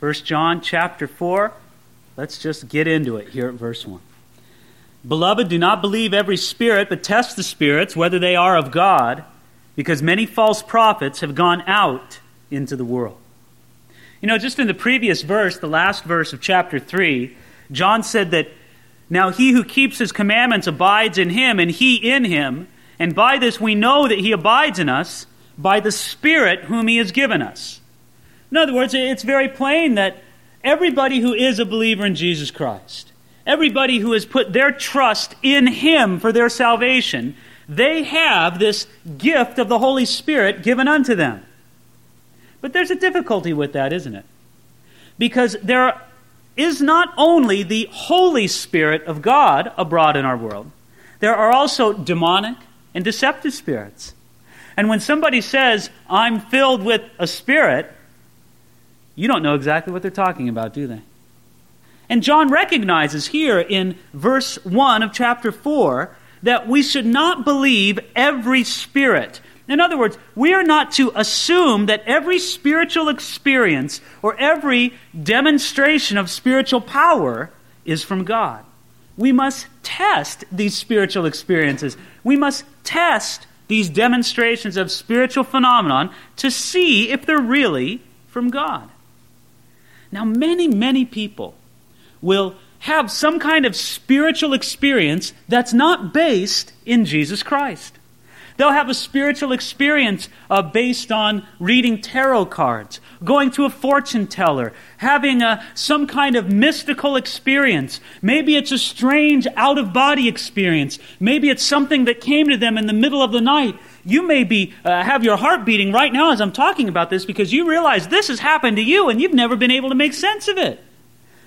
1 John chapter 4. Let's just get into it here at verse 1. Beloved, do not believe every spirit, but test the spirits, whether they are of God, because many false prophets have gone out into the world. You know, just in the previous verse, the last verse of chapter 3, John said that now he who keeps his commandments abides in him, and he in him. And by this we know that he abides in us, by the Spirit whom he has given us. In other words, it's very plain that everybody who is a believer in Jesus Christ, everybody who has put their trust in him for their salvation, they have this gift of the Holy Spirit given unto them. But there's a difficulty with that, isn't it? Because there is not only the Holy Spirit of God abroad in our world, there are also demonic and deceptive spirits. And when somebody says, I'm filled with a spirit, you don't know exactly what they're talking about, do they? And John recognizes here in verse 1 of chapter 4 that we should not believe every spirit. In other words, we are not to assume that every spiritual experience or every demonstration of spiritual power is from God. We must test these spiritual experiences. We must test these demonstrations of spiritual phenomenon to see if they're really from God. Now, many, many people will have some kind of spiritual experience that's not based in Jesus Christ. They'll have a spiritual experience uh, based on reading tarot cards, going to a fortune teller, having a, uh, some kind of mystical experience. Maybe it's a strange out of body experience. Maybe it's something that came to them in the middle of the night. You may be, uh, have your heart beating right now as I'm talking about this because you realize this has happened to you and you've never been able to make sense of it.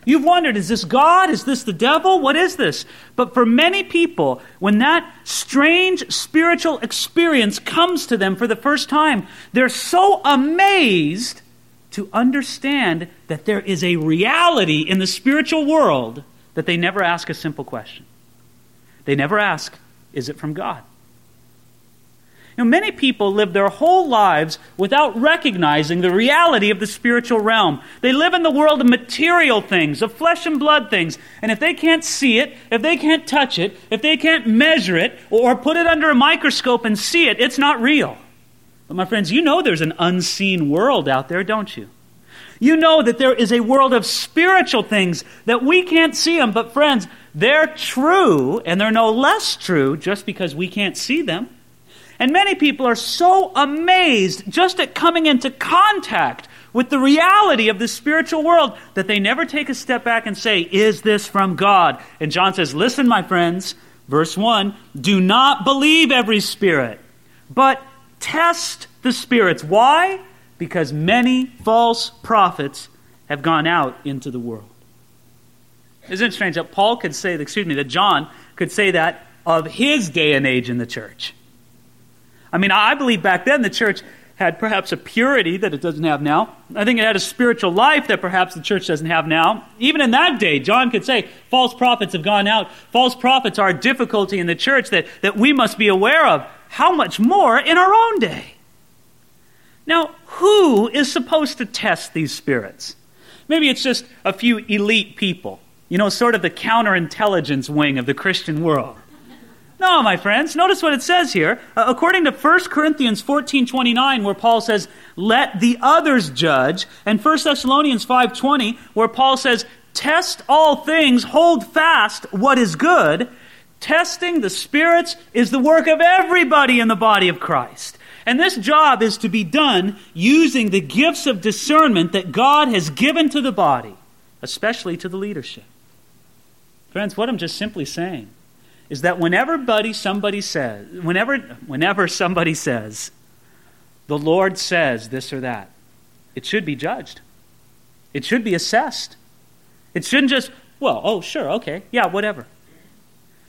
You've wondered, is this God? Is this the devil? What is this? But for many people, when that strange spiritual experience comes to them for the first time, they're so amazed to understand that there is a reality in the spiritual world that they never ask a simple question. They never ask, is it from God? You know, many people live their whole lives without recognizing the reality of the spiritual realm. They live in the world of material things, of flesh and blood things, and if they can't see it, if they can't touch it, if they can't measure it, or put it under a microscope and see it, it's not real. But my friends, you know there's an unseen world out there, don't you? You know that there is a world of spiritual things that we can't see them, but friends, they're true, and they're no less true just because we can't see them. And many people are so amazed just at coming into contact with the reality of the spiritual world that they never take a step back and say, Is this from God? And John says, Listen, my friends, verse 1 do not believe every spirit, but test the spirits. Why? Because many false prophets have gone out into the world. Isn't it strange that Paul could say, excuse me, that John could say that of his day and age in the church? I mean, I believe back then the church had perhaps a purity that it doesn't have now. I think it had a spiritual life that perhaps the church doesn't have now. Even in that day, John could say, false prophets have gone out. False prophets are a difficulty in the church that, that we must be aware of. How much more in our own day? Now, who is supposed to test these spirits? Maybe it's just a few elite people, you know, sort of the counterintelligence wing of the Christian world. No, my friends. Notice what it says here. Uh, according to 1 Corinthians 14:29 where Paul says, "Let the others judge," and 1 Thessalonians 5:20 where Paul says, "Test all things, hold fast what is good." Testing the spirits is the work of everybody in the body of Christ. And this job is to be done using the gifts of discernment that God has given to the body, especially to the leadership. Friends, what I'm just simply saying is that whenever buddy somebody says, whenever, whenever somebody says, the Lord says this or that, it should be judged. It should be assessed. It shouldn't just, well, oh, sure, okay, yeah, whatever.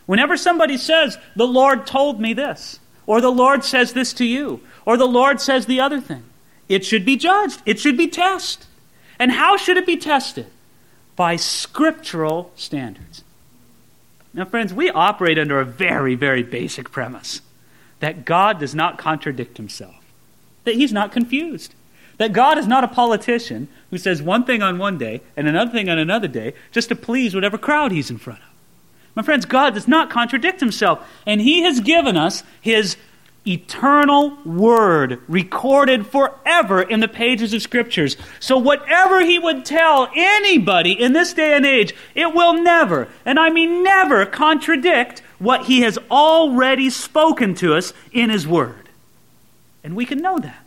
Whenever somebody says, the Lord told me this, or the Lord says this to you, or the Lord says the other thing, it should be judged. It should be tested. And how should it be tested? By scriptural standards. Now, friends, we operate under a very, very basic premise that God does not contradict himself, that he's not confused. That God is not a politician who says one thing on one day and another thing on another day just to please whatever crowd he's in front of. My friends, God does not contradict himself, and he has given us his eternal word recorded forever in the pages of scriptures. So whatever he would tell anybody in this day and age, it will never, and I mean never, contradict what he has already spoken to us in his word. And we can know that.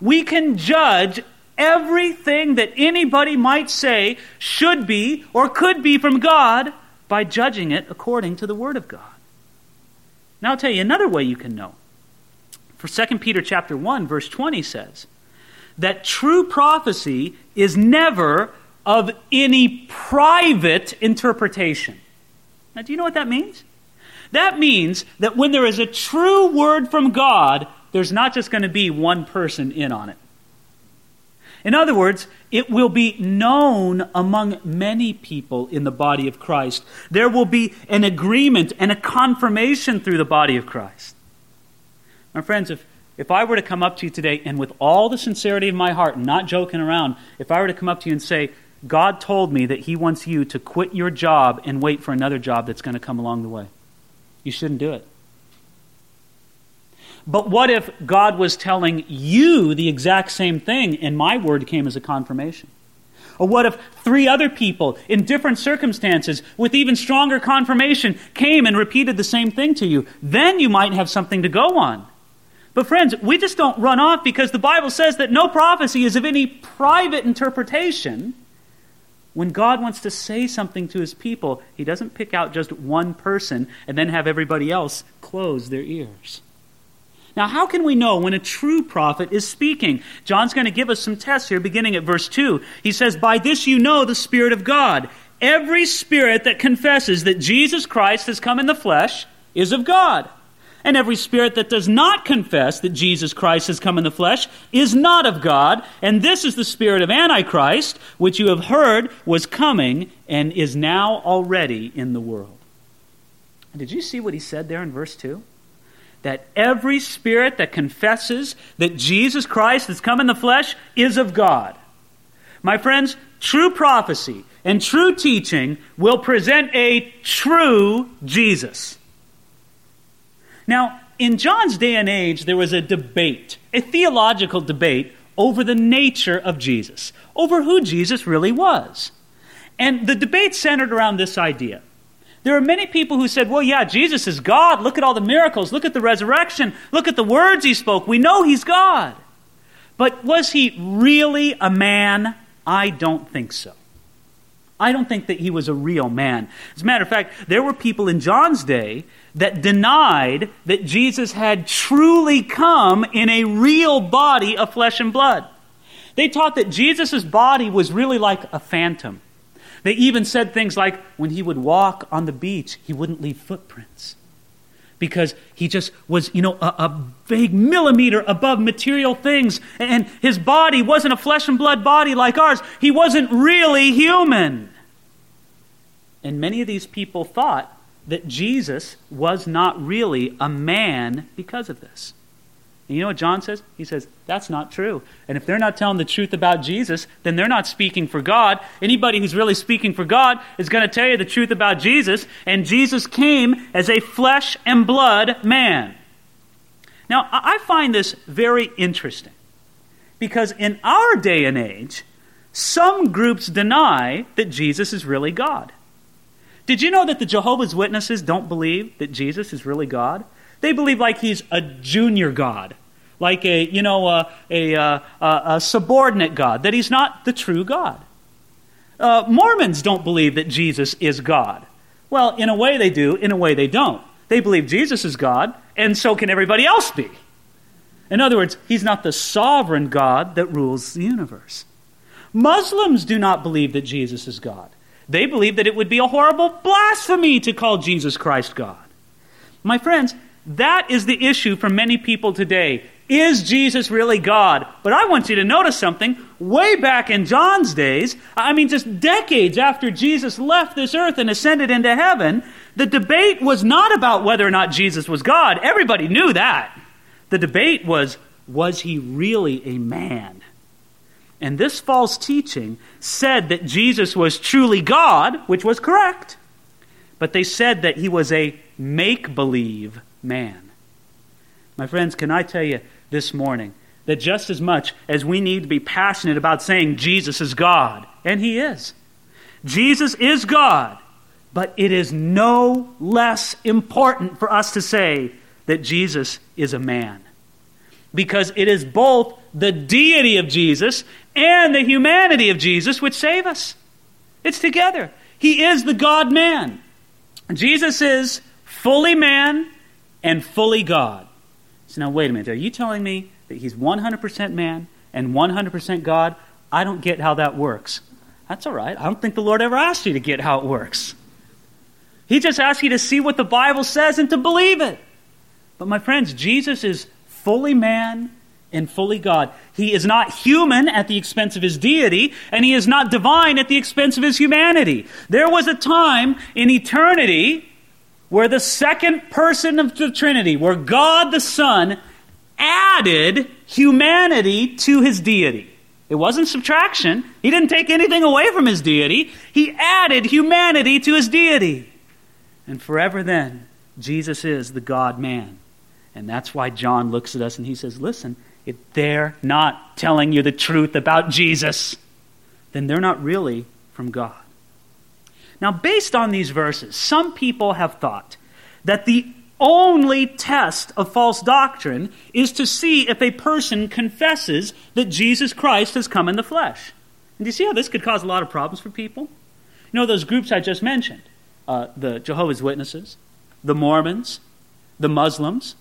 We can judge everything that anybody might say should be or could be from God by judging it according to the word of God. Now I'll tell you another way you can know. For 2 Peter chapter 1 verse 20 says that true prophecy is never of any private interpretation. Now do you know what that means? That means that when there is a true word from God, there's not just going to be one person in on it. In other words, it will be known among many people in the body of Christ. There will be an agreement and a confirmation through the body of Christ. My friends, if, if I were to come up to you today and with all the sincerity of my heart, not joking around, if I were to come up to you and say, God told me that He wants you to quit your job and wait for another job that's going to come along the way, you shouldn't do it. But what if God was telling you the exact same thing and my word came as a confirmation? Or what if three other people in different circumstances with even stronger confirmation came and repeated the same thing to you? Then you might have something to go on. But, friends, we just don't run off because the Bible says that no prophecy is of any private interpretation. When God wants to say something to his people, he doesn't pick out just one person and then have everybody else close their ears. Now, how can we know when a true prophet is speaking? John's going to give us some tests here, beginning at verse 2. He says, By this you know the Spirit of God. Every spirit that confesses that Jesus Christ has come in the flesh is of God. And every spirit that does not confess that Jesus Christ has come in the flesh is not of God. And this is the spirit of Antichrist, which you have heard was coming and is now already in the world. Did you see what he said there in verse 2? That every spirit that confesses that Jesus Christ has come in the flesh is of God. My friends, true prophecy and true teaching will present a true Jesus. Now, in John's day and age, there was a debate, a theological debate, over the nature of Jesus, over who Jesus really was. And the debate centered around this idea. There are many people who said, well, yeah, Jesus is God. Look at all the miracles. Look at the resurrection. Look at the words he spoke. We know he's God. But was he really a man? I don't think so. I don't think that he was a real man. As a matter of fact, there were people in John's day that denied that Jesus had truly come in a real body of flesh and blood. They taught that Jesus' body was really like a phantom. They even said things like when he would walk on the beach, he wouldn't leave footprints because he just was, you know, a, a, vague millimeter above material things. And his body wasn't a flesh and blood body like ours. He wasn't really human. And many of these people thought that Jesus was not really a man because of this. And you know what John says? He says, that's not true. And if they're not telling the truth about Jesus, then they're not speaking for God. Anybody who's really speaking for God is going to tell you the truth about Jesus. And Jesus came as a flesh and blood man. Now, I find this very interesting because in our day and age, some groups deny that Jesus is really God. Did you know that the Jehovah's Witnesses don't believe that Jesus is really God? They believe like he's a junior God, like a, you know, a, a, a, a subordinate God, that he's not the true God. Uh, Mormons don't believe that Jesus is God. Well, in a way they do, in a way they don't. They believe Jesus is God, and so can everybody else be. In other words, he's not the sovereign God that rules the universe. Muslims do not believe that Jesus is God. They believe that it would be a horrible blasphemy to call Jesus Christ God. My friends, that is the issue for many people today. Is Jesus really God? But I want you to notice something. Way back in John's days, I mean, just decades after Jesus left this earth and ascended into heaven, the debate was not about whether or not Jesus was God. Everybody knew that. The debate was was he really a man? And this false teaching said that Jesus was truly God, which was correct, but they said that he was a make believe man. My friends, can I tell you this morning that just as much as we need to be passionate about saying Jesus is God, and he is, Jesus is God, but it is no less important for us to say that Jesus is a man. Because it is both the deity of Jesus and the humanity of Jesus which save us. It's together. He is the God man. Jesus is fully man and fully God. So now, wait a minute. Are you telling me that he's 100% man and 100% God? I don't get how that works. That's all right. I don't think the Lord ever asked you to get how it works. He just asked you to see what the Bible says and to believe it. But my friends, Jesus is fully man and fully God. He is not human at the expense of his deity, and he is not divine at the expense of his humanity. There was a time in eternity where the second person of the Trinity, where God the Son added humanity to his deity. It wasn't subtraction. He didn't take anything away from his deity. He added humanity to his deity. And forever then, Jesus is the God man. And that's why John looks at us and he says, Listen, they're not telling you the truth about Jesus, then they're not really from God. Now, based on these verses, some people have thought that the only test of false doctrine is to see if a person confesses that Jesus Christ has come in the flesh. And do you see how this could cause a lot of problems for people? You know, those groups I just mentioned uh, the Jehovah's Witnesses, the Mormons, the Muslims,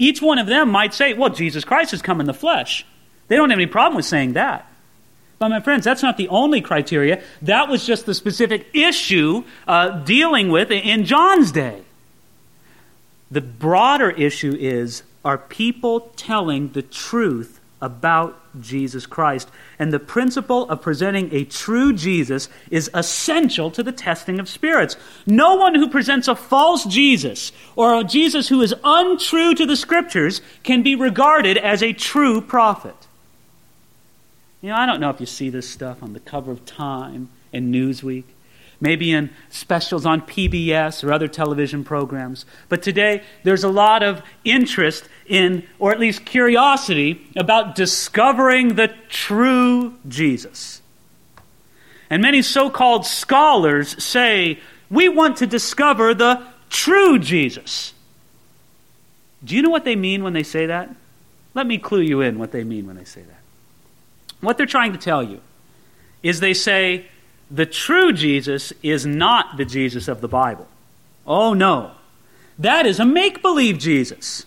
each one of them might say, well, Jesus Christ has come in the flesh. They don't have any problem with saying that. But, my friends, that's not the only criteria. That was just the specific issue uh, dealing with in John's day. The broader issue is are people telling the truth about Jesus Christ. And the principle of presenting a true Jesus is essential to the testing of spirits. No one who presents a false Jesus or a Jesus who is untrue to the scriptures can be regarded as a true prophet. You know, I don't know if you see this stuff on the cover of Time and Newsweek maybe in specials on PBS or other television programs. But today, there's a lot of interest in, or at least curiosity, about discovering the true Jesus. And many so called scholars say, we want to discover the true Jesus. Do you know what they mean when they say that? Let me clue you in what they mean when they say that. What they're trying to tell you is they say, the true Jesus is not the Jesus of the Bible. Oh, no. That is a make believe Jesus.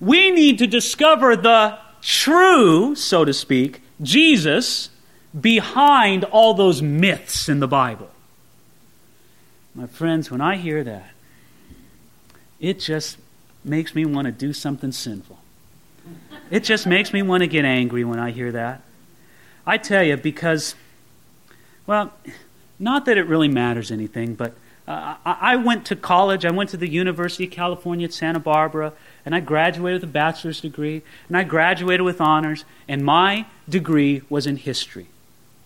We need to discover the true, so to speak, Jesus behind all those myths in the Bible. My friends, when I hear that, it just makes me want to do something sinful. It just makes me want to get angry when I hear that. I tell you, because, well, not that it really matters anything, but uh, I went to college. I went to the University of California at Santa Barbara, and I graduated with a bachelor's degree, and I graduated with honors, and my degree was in history.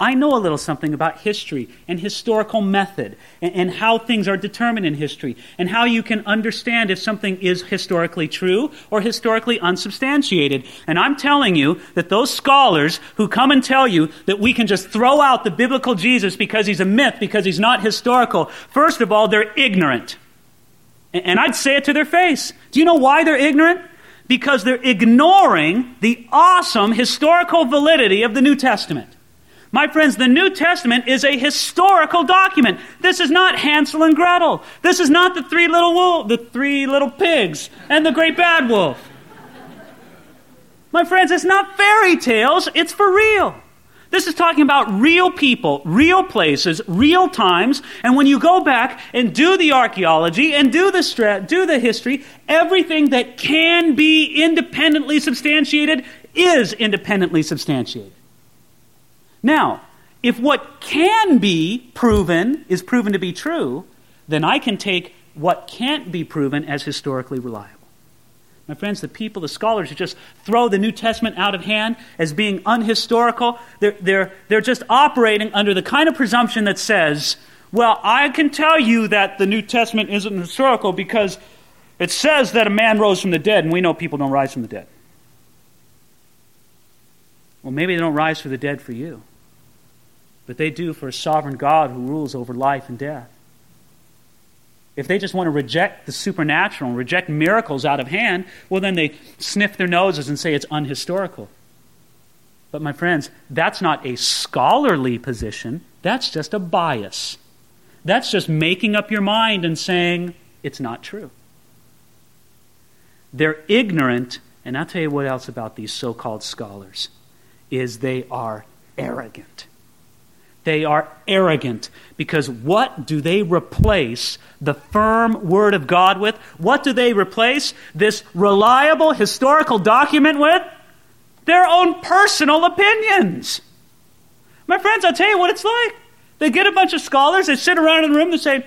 I know a little something about history and historical method and, and, how things are determined in history and how you can understand if something is historically true or historically unsubstantiated. And I'm telling you that those scholars who come and tell you that we can just throw out the biblical Jesus because he's a myth, because he's not historical, first of all, they're ignorant. And, and I'd say it to their face. Do you know why they're ignorant? Because they're ignoring the awesome historical validity of the New Testament. My friends, the New Testament is a historical document. This is not Hansel and Gretel. This is not the three little wolf, the three little pigs and the great bad wolf. My friends, it's not fairy tales, it's for real. This is talking about real people, real places, real times, and when you go back and do the archaeology and do the stra- do the history, everything that can be independently substantiated is independently substantiated. Now, if what can be proven is proven to be true, then I can take what can't be proven as historically reliable. My friends, the people, the scholars who just throw the New Testament out of hand as being unhistorical, they're, they're, they're just operating under the kind of presumption that says, well, I can tell you that the New Testament isn't historical because it says that a man rose from the dead, and we know people don't rise from the dead. Well, maybe they don't rise from the dead for you, but they do for a sovereign God who rules over life and death. If they just want to reject the supernatural and reject miracles out of hand, well, then they sniff their noses and say it's unhistorical. But, my friends, that's not a scholarly position, that's just a bias. That's just making up your mind and saying it's not true. They're ignorant, and I'll tell you what else about these so called scholars is they are arrogant. They are arrogant because what do they replace the firm Word of God with? What do they replace this reliable historical document with? Their own personal opinions. My friends, I'll tell you what it's like. They get a bunch of scholars, they sit around in the room, they say,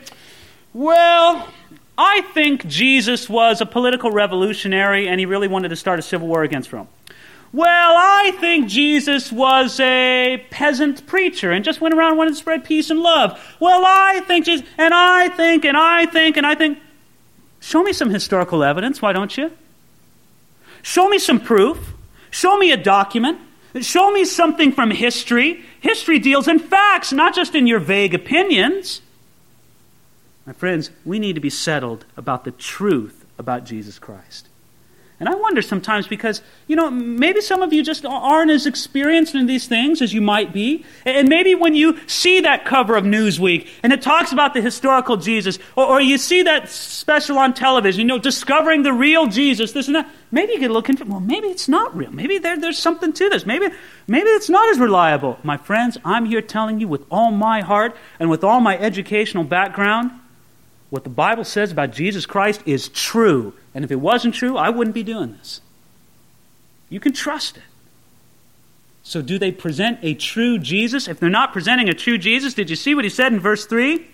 Well, I think Jesus was a political revolutionary and he really wanted to start a civil war against Rome. Well, I think Jesus was a peasant preacher and just went around wanted to spread peace and love. Well, I think Jesus, and I think, and I think, and I think. Show me some historical evidence, why don't you? Show me some proof. Show me a document. Show me something from history. History deals in facts, not just in your vague opinions. My friends, we need to be settled about the truth about Jesus Christ. And I wonder sometimes because, you know, maybe some of you just aren't as experienced in these things as you might be. And maybe when you see that cover of Newsweek and it talks about the historical Jesus, or, or you see that special on television, you know, discovering the real Jesus, this and that, maybe you get a little confused. Well, maybe it's not real. Maybe there, there's something to this. Maybe, maybe it's not as reliable. My friends, I'm here telling you with all my heart and with all my educational background, what the Bible says about Jesus Christ is true. And if it wasn't true, I wouldn't be doing this. You can trust it. So, do they present a true Jesus? If they're not presenting a true Jesus, did you see what he said in verse 3?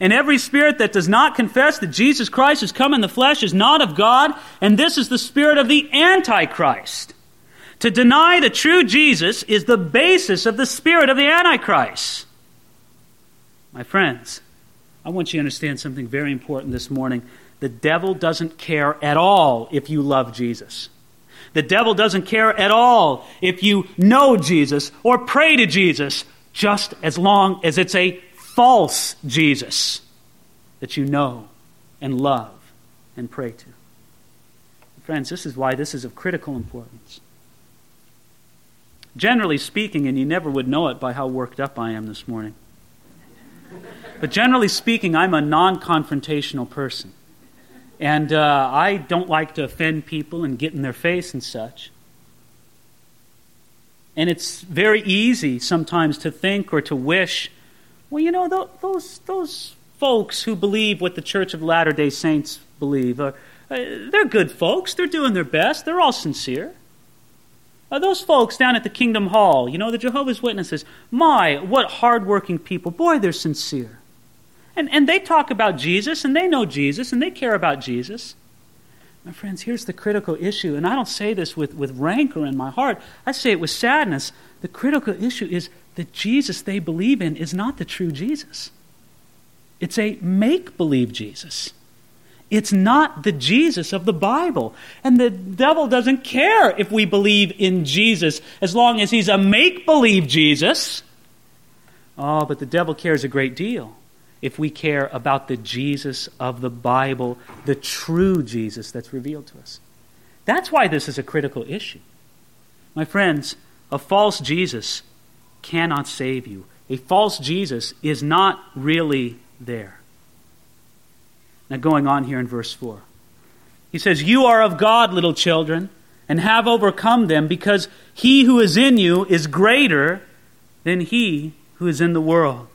And every spirit that does not confess that Jesus Christ has come in the flesh is not of God, and this is the spirit of the Antichrist. To deny the true Jesus is the basis of the spirit of the Antichrist. My friends, I want you to understand something very important this morning. The devil doesn't care at all if you love Jesus. The devil doesn't care at all if you know Jesus or pray to Jesus, just as long as it's a false Jesus that you know and love and pray to. Friends, this is why this is of critical importance. Generally speaking, and you never would know it by how worked up I am this morning. But generally speaking, I'm a non confrontational person. And uh, I don't like to offend people and get in their face and such. And it's very easy sometimes to think or to wish, well, you know, th- those, those folks who believe what the Church of Latter day Saints believe, are, uh, they're good folks. They're doing their best. They're all sincere. Uh, those folks down at the Kingdom Hall, you know, the Jehovah's Witnesses, my, what hardworking people. Boy, they're sincere. And, and they talk about Jesus, and they know Jesus, and they care about Jesus. My friends, here's the critical issue, and I don't say this with, with rancor in my heart. I say it with sadness. The critical issue is that Jesus they believe in is not the true Jesus. It's a make believe Jesus. It's not the Jesus of the Bible. And the devil doesn't care if we believe in Jesus as long as he's a make believe Jesus. Oh, but the devil cares a great deal if we care about the Jesus of the Bible, the true Jesus that's revealed to us. That's why this is a critical issue. My friends, a false Jesus cannot save you. A false Jesus is not really there. Now, going on here in verse 4, he says, You are of God, little children, and have overcome them, because he who is in you is greater than he who is in the world.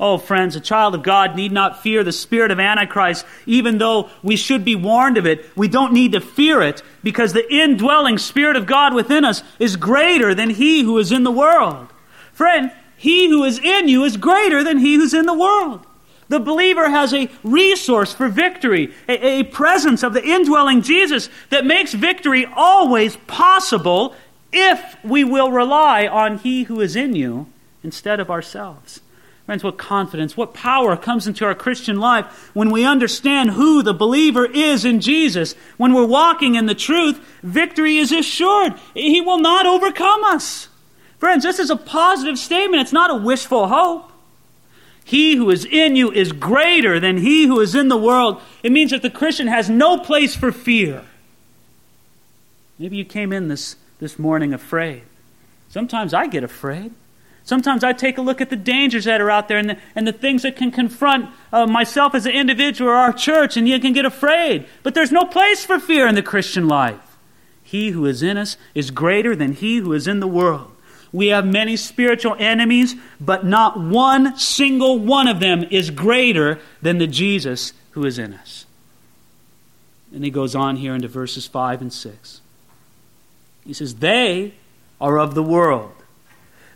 Oh, friends, a child of God need not fear the spirit of Antichrist, even though we should be warned of it. We don't need to fear it because the indwelling spirit of God within us is greater than he who is in the world. Friend, he who is in you is greater than he who's in the world. The believer has a resource for victory, a, a, presence of the indwelling Jesus that makes victory always possible if we will rely on He who is in you instead of ourselves. Friends, what confidence, what power comes into our Christian life when we understand who the believer is in Jesus. When we're walking in the truth, victory is assured. He will not overcome us. Friends, this is a positive statement. It's not a wishful hope. He who is in you is greater than he who is in the world. It means that the Christian has no place for fear. Maybe you came in this, this morning afraid. Sometimes I get afraid. Sometimes I take a look at the dangers that are out there and the, and the things that can confront uh, myself as an individual or our church, and you can get afraid. But there's no place for fear in the Christian life. He who is in us is greater than he who is in the world. We have many spiritual enemies, but not one single one of them is greater than the Jesus who is in us. And he goes on here into verses 5 and 6. He says, They are of the world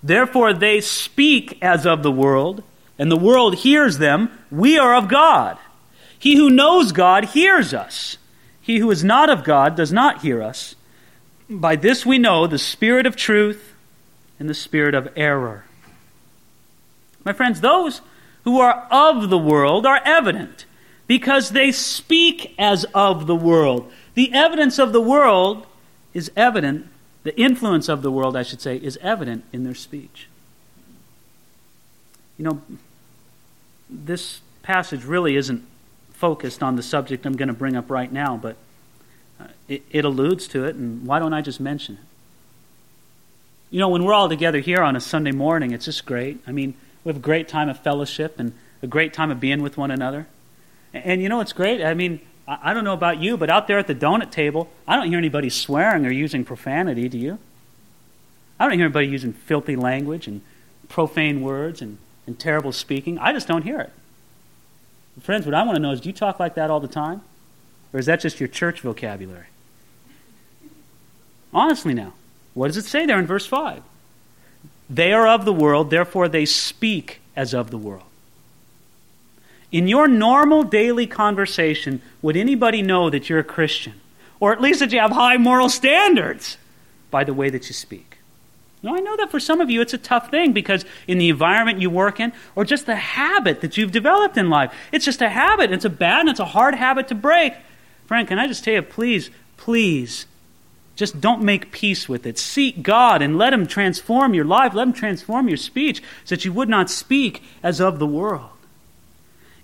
Therefore, they speak as of the world, and the world hears them. We are of God. He who knows God hears us. He who is not of God does not hear us. By this we know the spirit of truth and the spirit of error. My friends, those who are of the world are evident because they speak as of the world. The evidence of the world is evident the influence of the world, I should say, is evident in their speech. You know, this passage really isn't focused on the subject I'm going to bring up right now, but uh, it, it alludes to it, and why don't I just mention it? You know, when we're all together here on a Sunday morning, it's just great. I mean, we have a great time of fellowship and a great time of being with one another. And, and you know what's great? I mean, I don't know about you, but out there at the donut table, I don't hear anybody swearing or using profanity, do you? I don't hear anybody using filthy language and profane words and, and terrible speaking. I just don't hear it. Friends, what I want to know is do you talk like that all the time? Or is that just your church vocabulary? Honestly, now, what does it say there in verse 5? They are of the world, therefore they speak as of the world. In your normal daily conversation, would anybody know that you're a Christian? Or at least that you have high moral standards by the way that you speak? Now, I know that for some of you it's a tough thing because in the environment you work in, or just the habit that you've developed in life, it's just a habit. It's a bad and it's a hard habit to break. Frank, can I just tell you, please, please, just don't make peace with it. Seek God and let Him transform your life, let Him transform your speech so that you would not speak as of the world.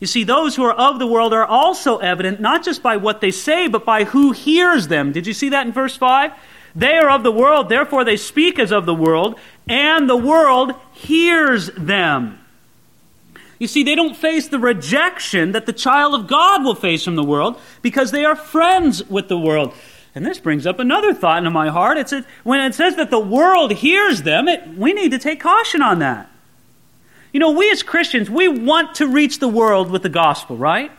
You see, those who are of the world are also evident, not just by what they say, but by who hears them. Did you see that in verse 5? They are of the world, therefore they speak as of the world, and the world hears them. You see, they don't face the rejection that the child of God will face from the world because they are friends with the world. And this brings up another thought into my heart. It's that when it says that the world hears them, it, we need to take caution on that. You know, we as Christians, we want to reach the world with the gospel, right?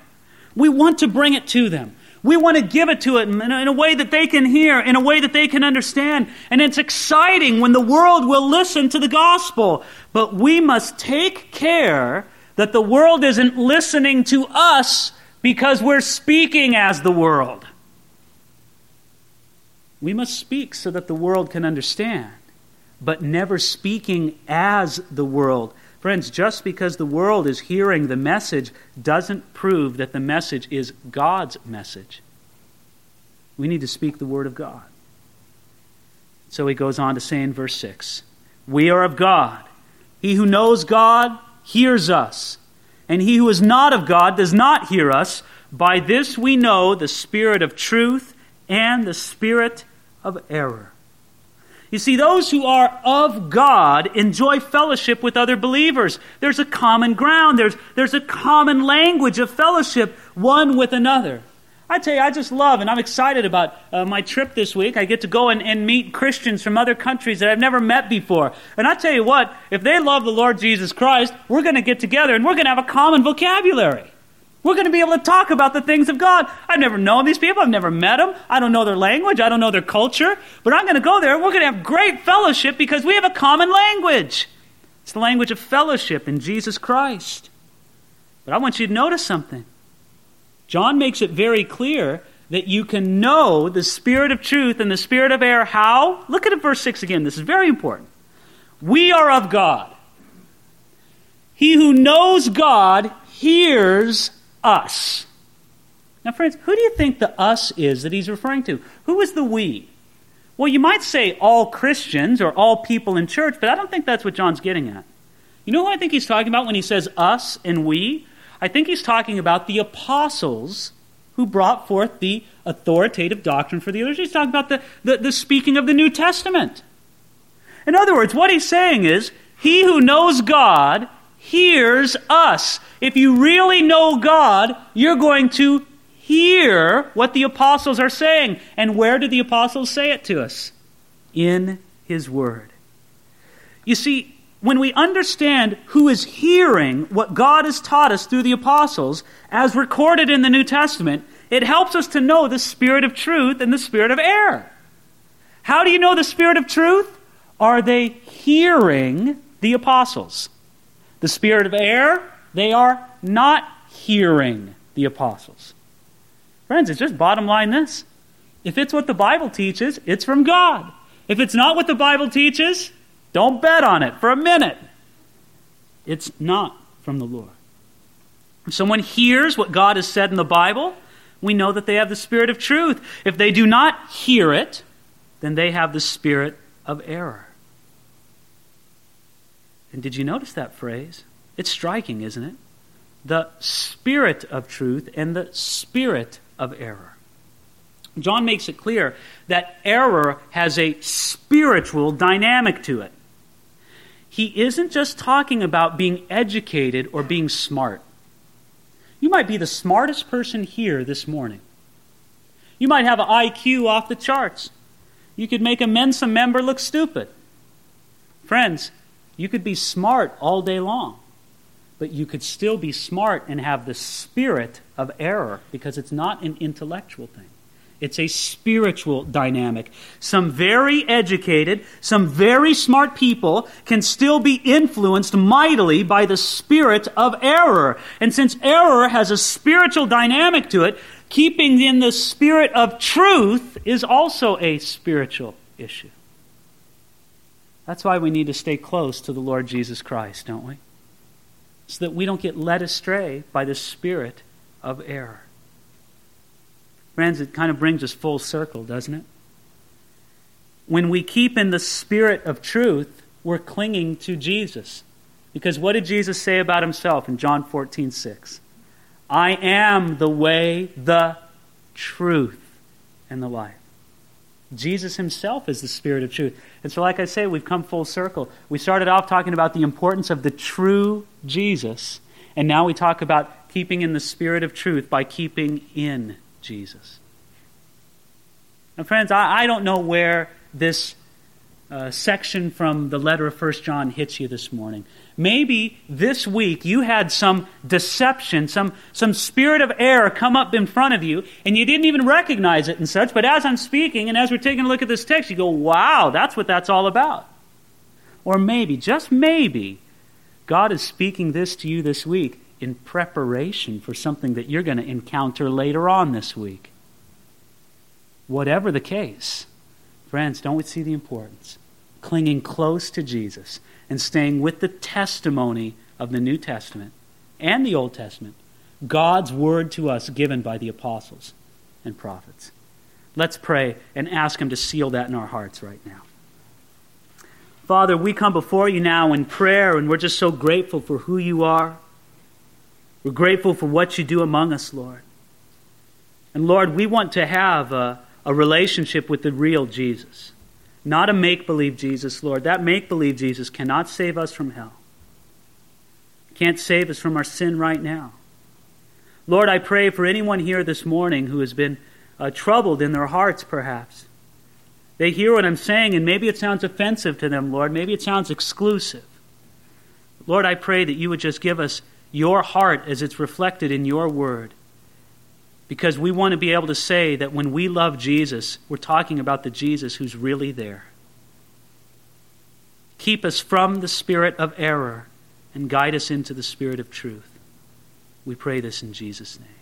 We want to bring it to them. We want to give it to it in a, way that they can hear, in a way that they can understand. And it's exciting when the world will listen to the gospel. But we must take care that the world isn't listening to us because we're speaking as the world. We must speak so that the world can understand, but never speaking as the world. Friends, just because the world is hearing the message doesn't prove that the message is God's message. We need to speak the word of God. So he goes on to say in verse 6 We are of God. He who knows God hears us, and he who is not of God does not hear us. By this we know the spirit of truth and the spirit of error. You see, those who are of God enjoy fellowship with other believers. There's a common ground, there's, there's a common language of fellowship one with another. I tell you, I just love and I'm excited about uh, my trip this week. I get to go and, and meet Christians from other countries that I've never met before. And I tell you what, if they love the Lord Jesus Christ, we're going to get together and we're going to have a common vocabulary. We're going to be able to talk about the things of God. I've never known these people. I've never met them. I don't know their language. I don't know their culture. But I'm going to go there. We're going to have great fellowship because we have a common language. It's the language of fellowship in Jesus Christ. But I want you to notice something. John makes it very clear that you can know the spirit of truth and the spirit of error. How? Look at verse 6 again. This is very important. We are of God. He who knows God hears us. Now, friends, who do you think the us is that he's referring to? Who is the we? Well, you might say all Christians or all people in church, but I don't think that's what John's getting at. You know who I think he's talking about when he says us and we? I think he's talking about the apostles who brought forth the authoritative doctrine for the others. He's talking about the, the, the speaking of the New Testament. In other words, what he's saying is, he who knows God hears us. If you really know God, you're going to hear what the apostles are saying. And where did the apostles say it to us? In His Word. You see, when we understand who is hearing what God has taught us through the apostles, as recorded in the New Testament, it helps us to know the spirit of truth and the spirit of error. How do you know the spirit of truth? Are they hearing the apostles? The spirit of error, they are not hearing the apostles. Friends, it's just bottom line this. If it's what the Bible teaches, it's from God. If it's not what the Bible teaches, don't bet on it for a minute. It's not from the Lord. If someone hears what God has said in the Bible, we know that they have the spirit of truth. If they do not hear it, then they have the spirit of error. And did you notice that phrase? It's striking, isn't it? The spirit of truth and the spirit of error. John makes it clear that error has a spiritual dynamic to it. He isn't just talking about being educated or being smart. You might be the smartest person here this morning. You might have an IQ off the charts. You could make a Mensa member look stupid. Friends, you could be smart all day long but you could still be smart and have the spirit of error because it's not an intellectual thing. It's a spiritual dynamic. Some very educated, some very smart people can still be influenced mightily by the spirit of error. And since error has a spiritual dynamic to it, keeping in the spirit of truth is also a spiritual issue. That's why we need to stay close to the Lord Jesus Christ, don't we? so that we don't get led astray by the spirit of error. Friends, it kind of brings us full circle, doesn't it? When we keep in the spirit of truth, we're clinging to Jesus. Because what did Jesus say about himself in John 14, 6? I am the way, the truth, and the life. Jesus himself is the Spirit of truth. And so, like I say, we've come full circle. We started off talking about the importance of the true Jesus, and now we talk about keeping in the Spirit of truth by keeping in Jesus. Now, friends, I, I don't know where this uh, section from the letter of First John hits you this morning. Maybe this week you had some deception, some, some spirit of error come up in front of you, and you didn't even recognize it and such. But as I'm speaking and as we're taking a look at this text, you go, wow, that's what that's all about. Or maybe, just maybe, God is speaking this to you this week in preparation for something that you're going to encounter later on this week. Whatever the case, friends, don't we see the importance? Clinging close to Jesus and staying with the testimony of the New Testament and the Old Testament, God's word to us given by the apostles and prophets. Let's pray and ask Him to seal that in our hearts right now. Father, we come before you now in prayer, and we're just so grateful for who you are. We're grateful for what you do among us, Lord. And Lord, we want to have a, a relationship with the real Jesus. Not a make believe Jesus, Lord. That make believe Jesus cannot save us from hell, can't save us from our sin right now. Lord, I pray for anyone here this morning who has been uh, troubled in their hearts, perhaps. They hear what I'm saying, and maybe it sounds offensive to them, Lord. Maybe it sounds exclusive. Lord, I pray that you would just give us your heart as it's reflected in your word because we want to be able to say that when we love Jesus, we're talking about the Jesus who's really there. Keep us from the spirit of error and guide us into the spirit of truth. We pray this in Jesus' name.